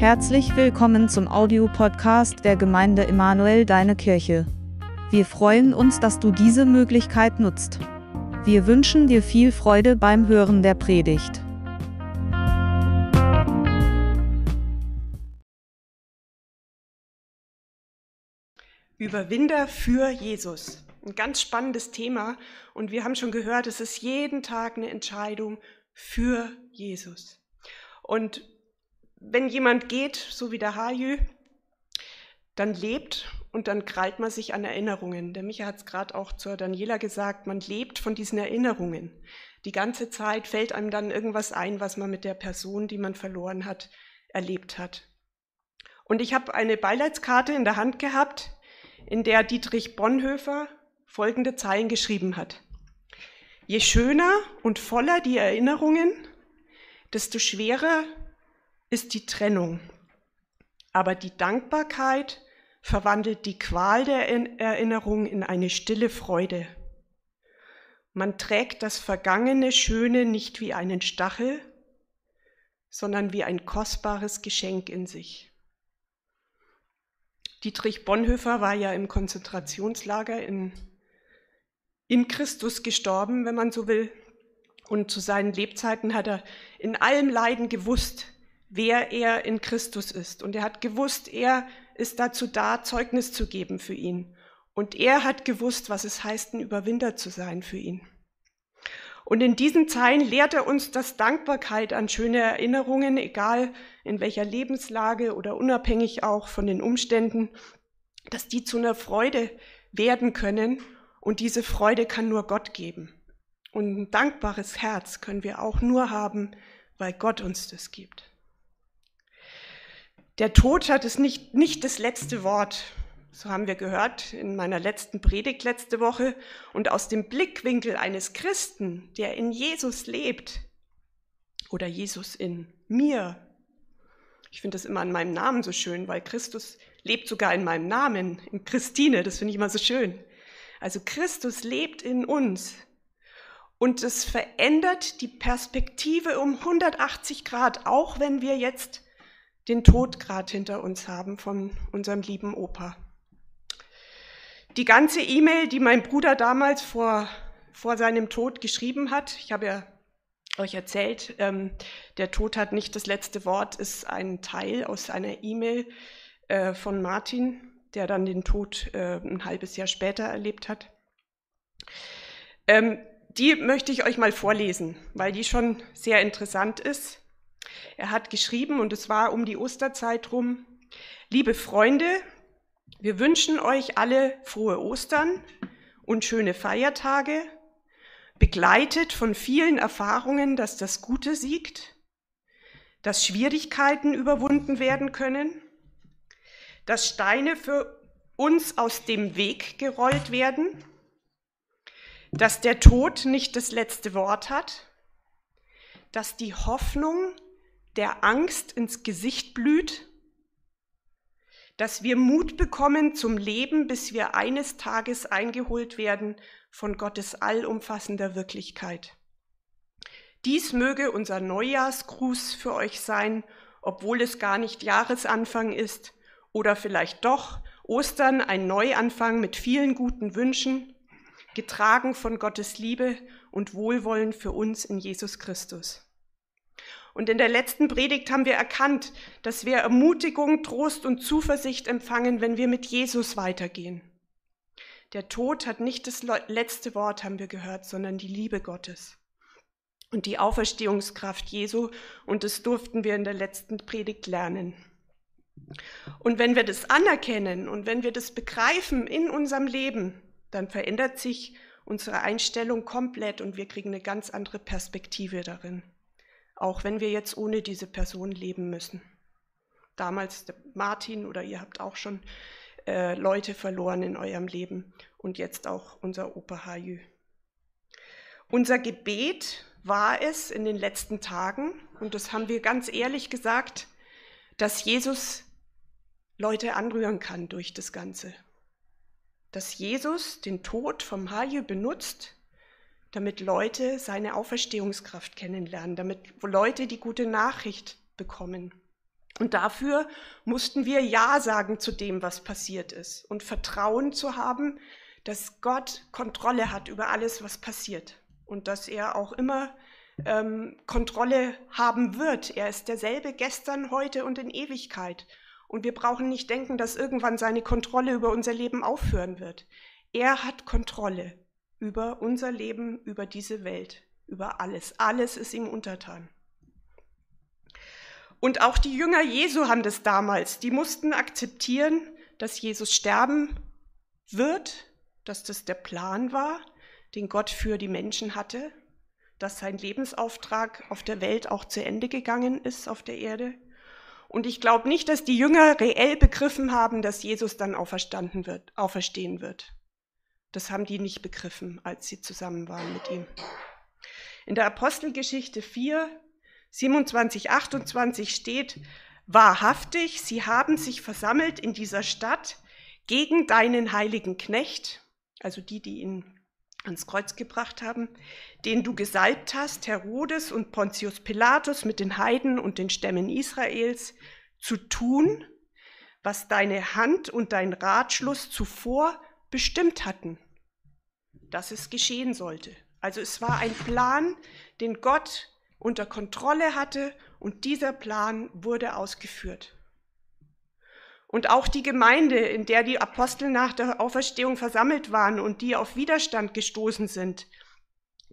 Herzlich willkommen zum Audiopodcast der Gemeinde Emanuel Deine Kirche. Wir freuen uns, dass du diese Möglichkeit nutzt. Wir wünschen dir viel Freude beim Hören der Predigt. Überwinder für Jesus. Ein ganz spannendes Thema und wir haben schon gehört, es ist jeden Tag eine Entscheidung für Jesus. Und wenn jemand geht, so wie der Hajü, dann lebt und dann krallt man sich an Erinnerungen. Der Micha hat es gerade auch zur Daniela gesagt, man lebt von diesen Erinnerungen. Die ganze Zeit fällt einem dann irgendwas ein, was man mit der Person, die man verloren hat, erlebt hat. Und ich habe eine Beileidskarte in der Hand gehabt, in der Dietrich Bonhoeffer folgende Zeilen geschrieben hat. Je schöner und voller die Erinnerungen, desto schwerer ist die Trennung. Aber die Dankbarkeit verwandelt die Qual der Erinnerung in eine stille Freude. Man trägt das vergangene Schöne nicht wie einen Stachel, sondern wie ein kostbares Geschenk in sich. Dietrich Bonhoeffer war ja im Konzentrationslager in, in Christus gestorben, wenn man so will. Und zu seinen Lebzeiten hat er in allem Leiden gewusst, wer er in Christus ist. Und er hat gewusst, er ist dazu da, Zeugnis zu geben für ihn. Und er hat gewusst, was es heißt, ein Überwinder zu sein für ihn. Und in diesen Zeilen lehrt er uns, dass Dankbarkeit an schöne Erinnerungen, egal in welcher Lebenslage oder unabhängig auch von den Umständen, dass die zu einer Freude werden können. Und diese Freude kann nur Gott geben. Und ein dankbares Herz können wir auch nur haben, weil Gott uns das gibt. Der Tod hat es nicht, nicht das letzte Wort. So haben wir gehört in meiner letzten Predigt letzte Woche. Und aus dem Blickwinkel eines Christen, der in Jesus lebt, oder Jesus in mir, ich finde das immer an meinem Namen so schön, weil Christus lebt sogar in meinem Namen, in Christine, das finde ich immer so schön. Also Christus lebt in uns. Und es verändert die Perspektive um 180 Grad, auch wenn wir jetzt den Tod gerade hinter uns haben von unserem lieben Opa. Die ganze E-Mail, die mein Bruder damals vor, vor seinem Tod geschrieben hat, ich habe ja euch erzählt, ähm, der Tod hat nicht das letzte Wort, ist ein Teil aus einer E-Mail äh, von Martin, der dann den Tod äh, ein halbes Jahr später erlebt hat. Ähm, die möchte ich euch mal vorlesen, weil die schon sehr interessant ist. Er hat geschrieben, und es war um die Osterzeit rum, liebe Freunde, wir wünschen euch alle frohe Ostern und schöne Feiertage, begleitet von vielen Erfahrungen, dass das Gute siegt, dass Schwierigkeiten überwunden werden können, dass Steine für uns aus dem Weg gerollt werden, dass der Tod nicht das letzte Wort hat, dass die Hoffnung der Angst ins Gesicht blüht, dass wir Mut bekommen zum Leben, bis wir eines Tages eingeholt werden von Gottes allumfassender Wirklichkeit. Dies möge unser Neujahrsgruß für euch sein, obwohl es gar nicht Jahresanfang ist oder vielleicht doch Ostern ein Neuanfang mit vielen guten Wünschen, getragen von Gottes Liebe und Wohlwollen für uns in Jesus Christus. Und in der letzten Predigt haben wir erkannt, dass wir Ermutigung, Trost und Zuversicht empfangen, wenn wir mit Jesus weitergehen. Der Tod hat nicht das letzte Wort, haben wir gehört, sondern die Liebe Gottes und die Auferstehungskraft Jesu. Und das durften wir in der letzten Predigt lernen. Und wenn wir das anerkennen und wenn wir das begreifen in unserem Leben, dann verändert sich unsere Einstellung komplett und wir kriegen eine ganz andere Perspektive darin auch wenn wir jetzt ohne diese Person leben müssen. Damals Martin oder ihr habt auch schon äh, Leute verloren in eurem Leben und jetzt auch unser Opa Hajü. Unser Gebet war es in den letzten Tagen, und das haben wir ganz ehrlich gesagt, dass Jesus Leute anrühren kann durch das Ganze. Dass Jesus den Tod vom Hajü benutzt, damit Leute seine Auferstehungskraft kennenlernen, damit Leute die gute Nachricht bekommen. Und dafür mussten wir Ja sagen zu dem, was passiert ist und Vertrauen zu haben, dass Gott Kontrolle hat über alles, was passiert und dass er auch immer ähm, Kontrolle haben wird. Er ist derselbe gestern, heute und in Ewigkeit. Und wir brauchen nicht denken, dass irgendwann seine Kontrolle über unser Leben aufhören wird. Er hat Kontrolle über unser Leben, über diese Welt, über alles. Alles ist ihm untertan. Und auch die Jünger Jesu haben das damals. Die mussten akzeptieren, dass Jesus sterben wird, dass das der Plan war, den Gott für die Menschen hatte, dass sein Lebensauftrag auf der Welt auch zu Ende gegangen ist auf der Erde. Und ich glaube nicht, dass die Jünger reell begriffen haben, dass Jesus dann auferstanden wird, auferstehen wird. Das haben die nicht begriffen, als sie zusammen waren mit ihm. In der Apostelgeschichte 4, 27, 28 steht, wahrhaftig, sie haben sich versammelt in dieser Stadt gegen deinen heiligen Knecht, also die, die ihn ans Kreuz gebracht haben, den du gesalbt hast, Herodes und Pontius Pilatus mit den Heiden und den Stämmen Israels, zu tun, was deine Hand und dein Ratschluss zuvor bestimmt hatten, dass es geschehen sollte. Also es war ein Plan, den Gott unter Kontrolle hatte und dieser Plan wurde ausgeführt. Und auch die Gemeinde, in der die Apostel nach der Auferstehung versammelt waren und die auf Widerstand gestoßen sind,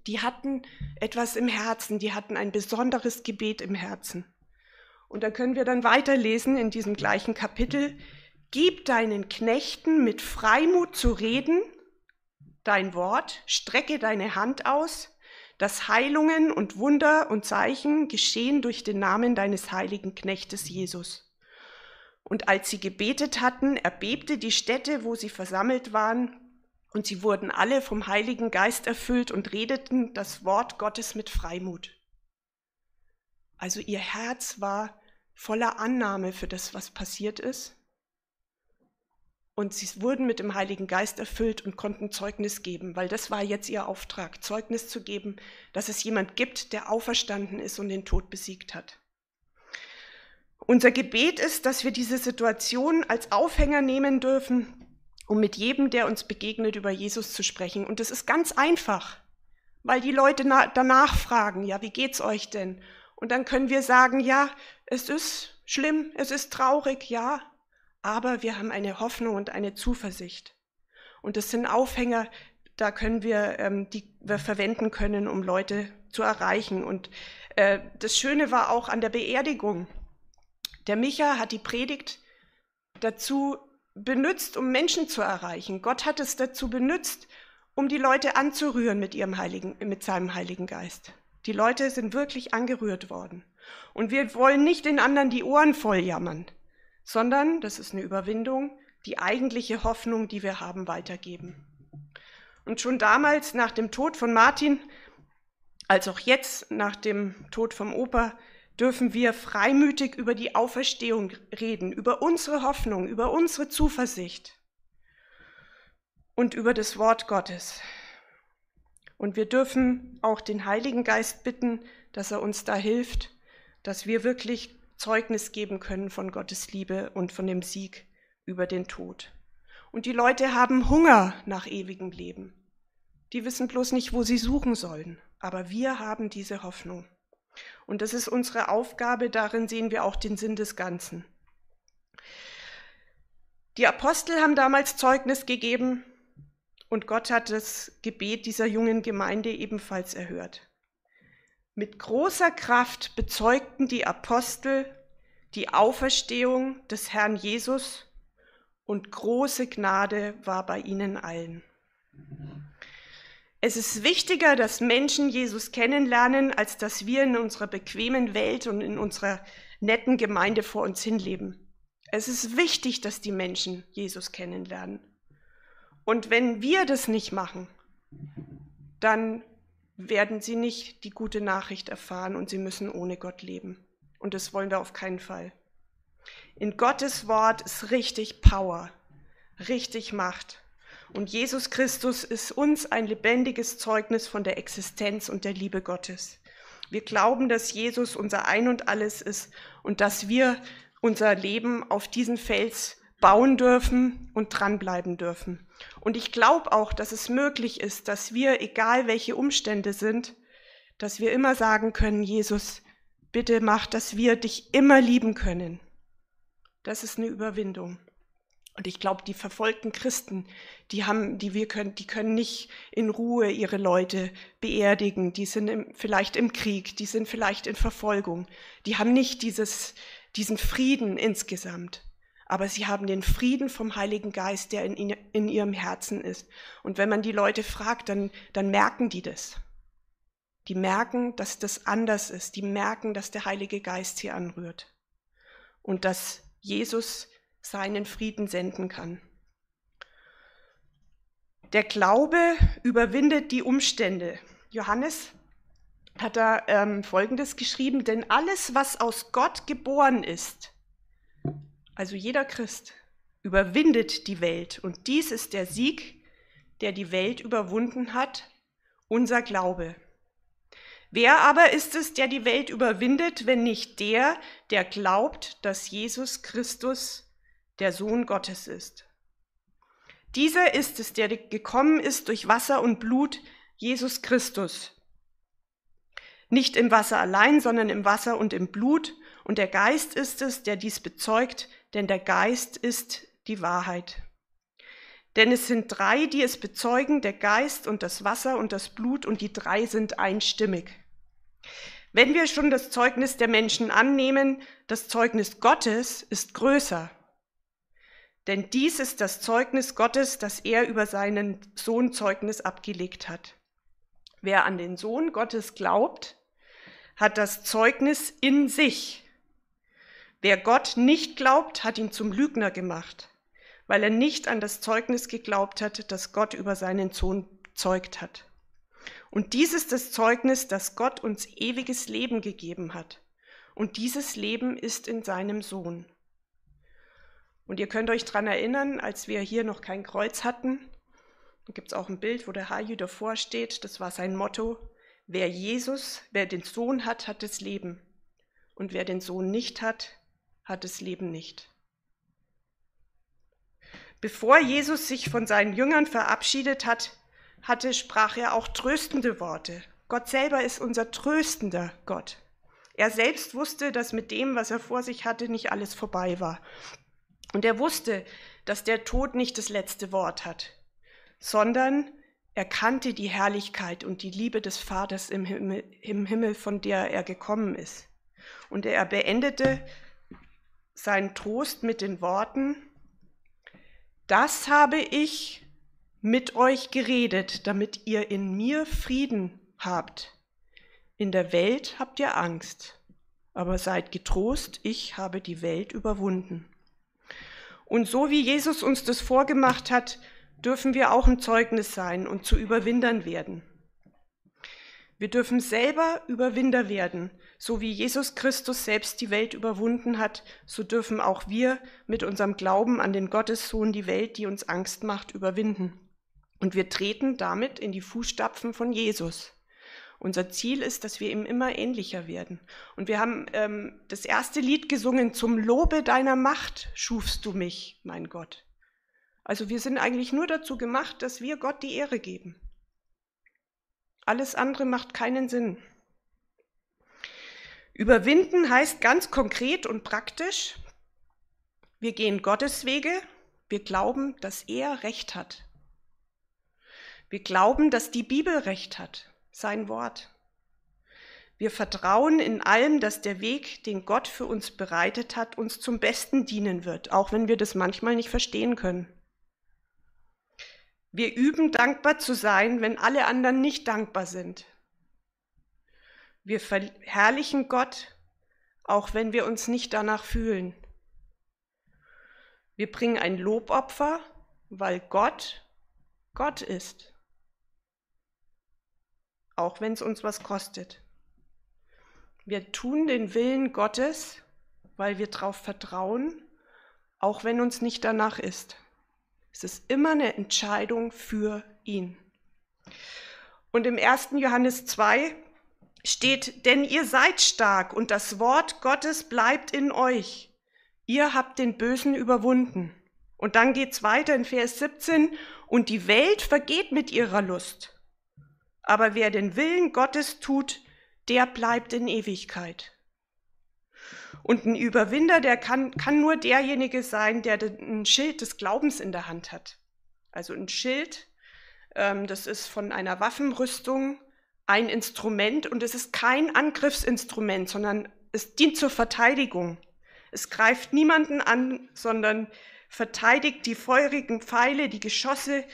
die hatten etwas im Herzen, die hatten ein besonderes Gebet im Herzen. Und da können wir dann weiterlesen in diesem gleichen Kapitel, Gib deinen Knechten mit Freimut zu reden, dein Wort, strecke deine Hand aus, dass Heilungen und Wunder und Zeichen geschehen durch den Namen deines heiligen Knechtes Jesus. Und als sie gebetet hatten, erbebte die Stätte, wo sie versammelt waren, und sie wurden alle vom Heiligen Geist erfüllt und redeten das Wort Gottes mit Freimut. Also ihr Herz war voller Annahme für das, was passiert ist. Und sie wurden mit dem Heiligen Geist erfüllt und konnten Zeugnis geben, weil das war jetzt ihr Auftrag, Zeugnis zu geben, dass es jemand gibt, der auferstanden ist und den Tod besiegt hat. Unser Gebet ist, dass wir diese Situation als Aufhänger nehmen dürfen, um mit jedem, der uns begegnet, über Jesus zu sprechen. Und das ist ganz einfach, weil die Leute danach fragen, ja, wie geht's euch denn? Und dann können wir sagen, ja, es ist schlimm, es ist traurig, ja, aber wir haben eine Hoffnung und eine Zuversicht. Und das sind Aufhänger, da können wir, ähm, die wir verwenden können, um Leute zu erreichen. Und äh, das Schöne war auch an der Beerdigung. Der Micha hat die Predigt dazu benutzt, um Menschen zu erreichen. Gott hat es dazu benutzt, um die Leute anzurühren mit, ihrem Heiligen, mit seinem Heiligen Geist. Die Leute sind wirklich angerührt worden. Und wir wollen nicht den anderen die Ohren voll jammern, sondern, das ist eine Überwindung, die eigentliche Hoffnung, die wir haben, weitergeben. Und schon damals, nach dem Tod von Martin, als auch jetzt nach dem Tod vom Opa, dürfen wir freimütig über die Auferstehung reden, über unsere Hoffnung, über unsere Zuversicht und über das Wort Gottes. Und wir dürfen auch den Heiligen Geist bitten, dass er uns da hilft, dass wir wirklich Zeugnis geben können von Gottes Liebe und von dem Sieg über den Tod. Und die Leute haben Hunger nach ewigem Leben. Die wissen bloß nicht, wo sie suchen sollen. Aber wir haben diese Hoffnung. Und das ist unsere Aufgabe, darin sehen wir auch den Sinn des Ganzen. Die Apostel haben damals Zeugnis gegeben und Gott hat das Gebet dieser jungen Gemeinde ebenfalls erhört. Mit großer Kraft bezeugten die Apostel die Auferstehung des Herrn Jesus und große Gnade war bei ihnen allen. Es ist wichtiger, dass Menschen Jesus kennenlernen, als dass wir in unserer bequemen Welt und in unserer netten Gemeinde vor uns hinleben. Es ist wichtig, dass die Menschen Jesus kennenlernen. Und wenn wir das nicht machen, dann werden sie nicht die gute Nachricht erfahren und sie müssen ohne Gott leben. Und das wollen wir auf keinen Fall. In Gottes Wort ist richtig Power, richtig Macht. Und Jesus Christus ist uns ein lebendiges Zeugnis von der Existenz und der Liebe Gottes. Wir glauben, dass Jesus unser Ein und alles ist und dass wir unser Leben auf diesen Fels bauen dürfen und dranbleiben dürfen. Und ich glaube auch, dass es möglich ist, dass wir, egal welche Umstände sind, dass wir immer sagen können, Jesus, bitte mach, dass wir dich immer lieben können. Das ist eine Überwindung. Und ich glaube, die verfolgten Christen, die haben, die wir können, die können nicht in Ruhe ihre Leute beerdigen. Die sind im, vielleicht im Krieg, die sind vielleicht in Verfolgung. Die haben nicht dieses, diesen Frieden insgesamt. Aber sie haben den Frieden vom Heiligen Geist, der in, in ihrem Herzen ist. Und wenn man die Leute fragt, dann, dann merken die das. Die merken, dass das anders ist. Die merken, dass der Heilige Geist sie anrührt. Und dass Jesus seinen Frieden senden kann. Der Glaube überwindet die Umstände. Johannes hat da ähm, Folgendes geschrieben, denn alles, was aus Gott geboren ist, also jeder Christ, überwindet die Welt. Und dies ist der Sieg, der die Welt überwunden hat, unser Glaube. Wer aber ist es, der die Welt überwindet, wenn nicht der, der glaubt, dass Jesus Christus der Sohn Gottes ist. Dieser ist es, der gekommen ist durch Wasser und Blut, Jesus Christus. Nicht im Wasser allein, sondern im Wasser und im Blut. Und der Geist ist es, der dies bezeugt, denn der Geist ist die Wahrheit. Denn es sind drei, die es bezeugen, der Geist und das Wasser und das Blut, und die drei sind einstimmig. Wenn wir schon das Zeugnis der Menschen annehmen, das Zeugnis Gottes ist größer. Denn dies ist das Zeugnis Gottes, das er über seinen Sohn Zeugnis abgelegt hat. Wer an den Sohn Gottes glaubt, hat das Zeugnis in sich. Wer Gott nicht glaubt, hat ihn zum Lügner gemacht, weil er nicht an das Zeugnis geglaubt hat, das Gott über seinen Sohn zeugt hat. Und dies ist das Zeugnis, dass Gott uns ewiges Leben gegeben hat. Und dieses Leben ist in seinem Sohn. Und ihr könnt euch daran erinnern, als wir hier noch kein Kreuz hatten, da gibt es auch ein Bild, wo der Haju davor steht, das war sein Motto, wer Jesus, wer den Sohn hat, hat das Leben. Und wer den Sohn nicht hat, hat das Leben nicht. Bevor Jesus sich von seinen Jüngern verabschiedet hat, hatte, sprach er auch tröstende Worte. Gott selber ist unser tröstender Gott. Er selbst wusste, dass mit dem, was er vor sich hatte, nicht alles vorbei war. Und er wusste, dass der Tod nicht das letzte Wort hat, sondern er kannte die Herrlichkeit und die Liebe des Vaters im Himmel, im Himmel, von der er gekommen ist. Und er beendete seinen Trost mit den Worten, das habe ich mit euch geredet, damit ihr in mir Frieden habt. In der Welt habt ihr Angst, aber seid getrost, ich habe die Welt überwunden. Und so wie Jesus uns das vorgemacht hat, dürfen wir auch ein Zeugnis sein und zu Überwindern werden. Wir dürfen selber Überwinder werden. So wie Jesus Christus selbst die Welt überwunden hat, so dürfen auch wir mit unserem Glauben an den Gottessohn die Welt, die uns Angst macht, überwinden. Und wir treten damit in die Fußstapfen von Jesus. Unser Ziel ist, dass wir ihm immer ähnlicher werden. Und wir haben ähm, das erste Lied gesungen, zum Lobe deiner Macht schufst du mich, mein Gott. Also wir sind eigentlich nur dazu gemacht, dass wir Gott die Ehre geben. Alles andere macht keinen Sinn. Überwinden heißt ganz konkret und praktisch, wir gehen Gottes Wege, wir glauben, dass er Recht hat. Wir glauben, dass die Bibel Recht hat sein Wort. Wir vertrauen in allem, dass der Weg, den Gott für uns bereitet hat, uns zum Besten dienen wird, auch wenn wir das manchmal nicht verstehen können. Wir üben dankbar zu sein, wenn alle anderen nicht dankbar sind. Wir verherrlichen Gott, auch wenn wir uns nicht danach fühlen. Wir bringen ein Lobopfer, weil Gott Gott ist auch wenn es uns was kostet. Wir tun den Willen Gottes, weil wir darauf vertrauen, auch wenn uns nicht danach ist. Es ist immer eine Entscheidung für ihn. Und im 1. Johannes 2 steht, denn ihr seid stark und das Wort Gottes bleibt in euch. ihr habt den Bösen überwunden. Und dann geht's weiter in Vers 17, und die Welt vergeht mit ihrer Lust. Aber wer den Willen Gottes tut, der bleibt in Ewigkeit. Und ein Überwinder, der kann, kann nur derjenige sein, der ein Schild des Glaubens in der Hand hat. Also ein Schild, ähm, das ist von einer Waffenrüstung ein Instrument und es ist kein Angriffsinstrument, sondern es dient zur Verteidigung. Es greift niemanden an, sondern verteidigt die feurigen Pfeile, die Geschosse,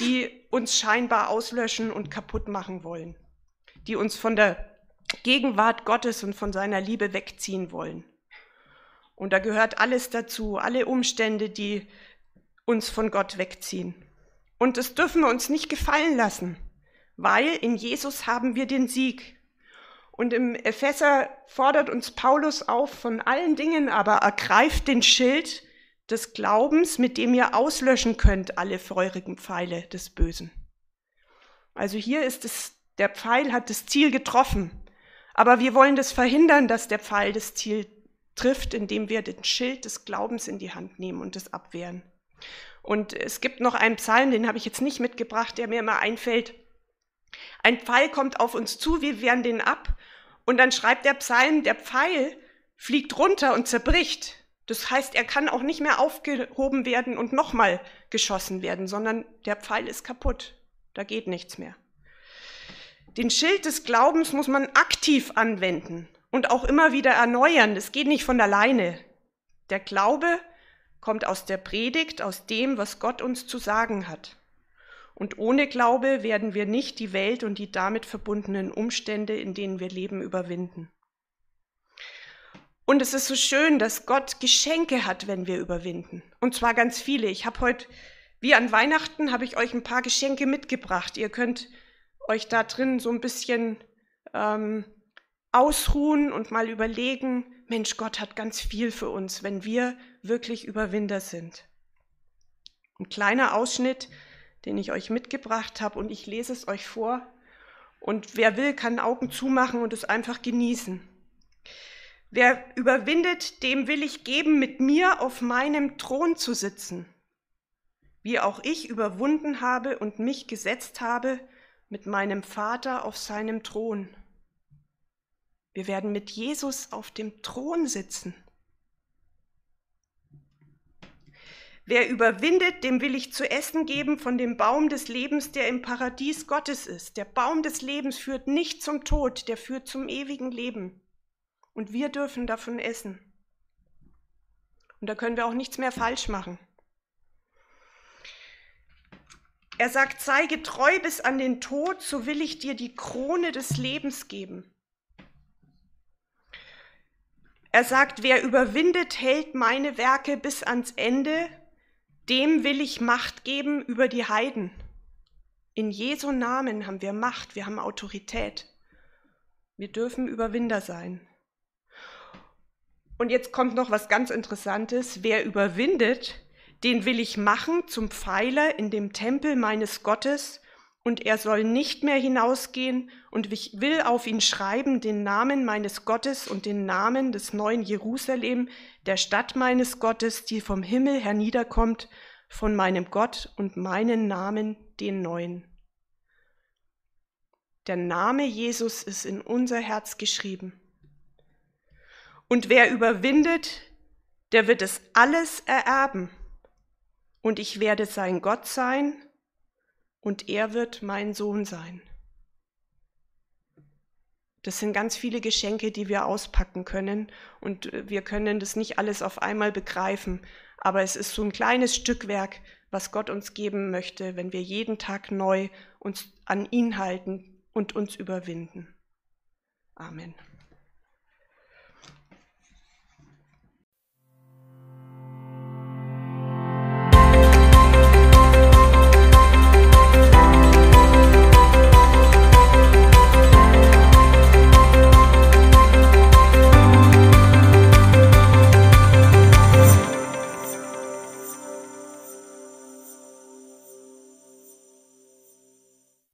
die uns scheinbar auslöschen und kaputt machen wollen, die uns von der Gegenwart Gottes und von seiner Liebe wegziehen wollen. Und da gehört alles dazu, alle Umstände, die uns von Gott wegziehen. Und das dürfen wir uns nicht gefallen lassen, weil in Jesus haben wir den Sieg. Und im Epheser fordert uns Paulus auf, von allen Dingen aber ergreift den Schild des Glaubens, mit dem ihr auslöschen könnt alle feurigen Pfeile des Bösen. Also hier ist es, der Pfeil hat das Ziel getroffen. Aber wir wollen das verhindern, dass der Pfeil das Ziel trifft, indem wir den Schild des Glaubens in die Hand nehmen und es abwehren. Und es gibt noch einen Psalm, den habe ich jetzt nicht mitgebracht, der mir immer einfällt. Ein Pfeil kommt auf uns zu, wir wehren den ab. Und dann schreibt der Psalm, der Pfeil fliegt runter und zerbricht. Das heißt, er kann auch nicht mehr aufgehoben werden und nochmal geschossen werden, sondern der Pfeil ist kaputt. Da geht nichts mehr. Den Schild des Glaubens muss man aktiv anwenden und auch immer wieder erneuern. Das geht nicht von alleine. Der Glaube kommt aus der Predigt, aus dem, was Gott uns zu sagen hat. Und ohne Glaube werden wir nicht die Welt und die damit verbundenen Umstände, in denen wir leben, überwinden. Und es ist so schön, dass Gott Geschenke hat, wenn wir überwinden. Und zwar ganz viele. Ich habe heute, wie an Weihnachten, habe ich euch ein paar Geschenke mitgebracht. Ihr könnt euch da drin so ein bisschen ähm, ausruhen und mal überlegen, Mensch, Gott hat ganz viel für uns, wenn wir wirklich Überwinder sind. Ein kleiner Ausschnitt, den ich euch mitgebracht habe und ich lese es euch vor. Und wer will, kann Augen zumachen und es einfach genießen. Wer überwindet, dem will ich geben, mit mir auf meinem Thron zu sitzen, wie auch ich überwunden habe und mich gesetzt habe mit meinem Vater auf seinem Thron. Wir werden mit Jesus auf dem Thron sitzen. Wer überwindet, dem will ich zu essen geben von dem Baum des Lebens, der im Paradies Gottes ist. Der Baum des Lebens führt nicht zum Tod, der führt zum ewigen Leben. Und wir dürfen davon essen. Und da können wir auch nichts mehr falsch machen. Er sagt, sei getreu bis an den Tod, so will ich dir die Krone des Lebens geben. Er sagt, wer überwindet, hält meine Werke bis ans Ende, dem will ich Macht geben über die Heiden. In Jesu Namen haben wir Macht, wir haben Autorität. Wir dürfen Überwinder sein. Und jetzt kommt noch was ganz Interessantes. Wer überwindet, den will ich machen zum Pfeiler in dem Tempel meines Gottes, und er soll nicht mehr hinausgehen, und ich will auf ihn schreiben den Namen meines Gottes und den Namen des neuen Jerusalem, der Stadt meines Gottes, die vom Himmel herniederkommt, von meinem Gott und meinen Namen, den neuen. Der Name Jesus ist in unser Herz geschrieben. Und wer überwindet, der wird es alles ererben und ich werde sein Gott sein und er wird mein Sohn sein. Das sind ganz viele Geschenke, die wir auspacken können und wir können das nicht alles auf einmal begreifen, aber es ist so ein kleines Stückwerk, was Gott uns geben möchte, wenn wir jeden Tag neu uns an ihn halten und uns überwinden. Amen.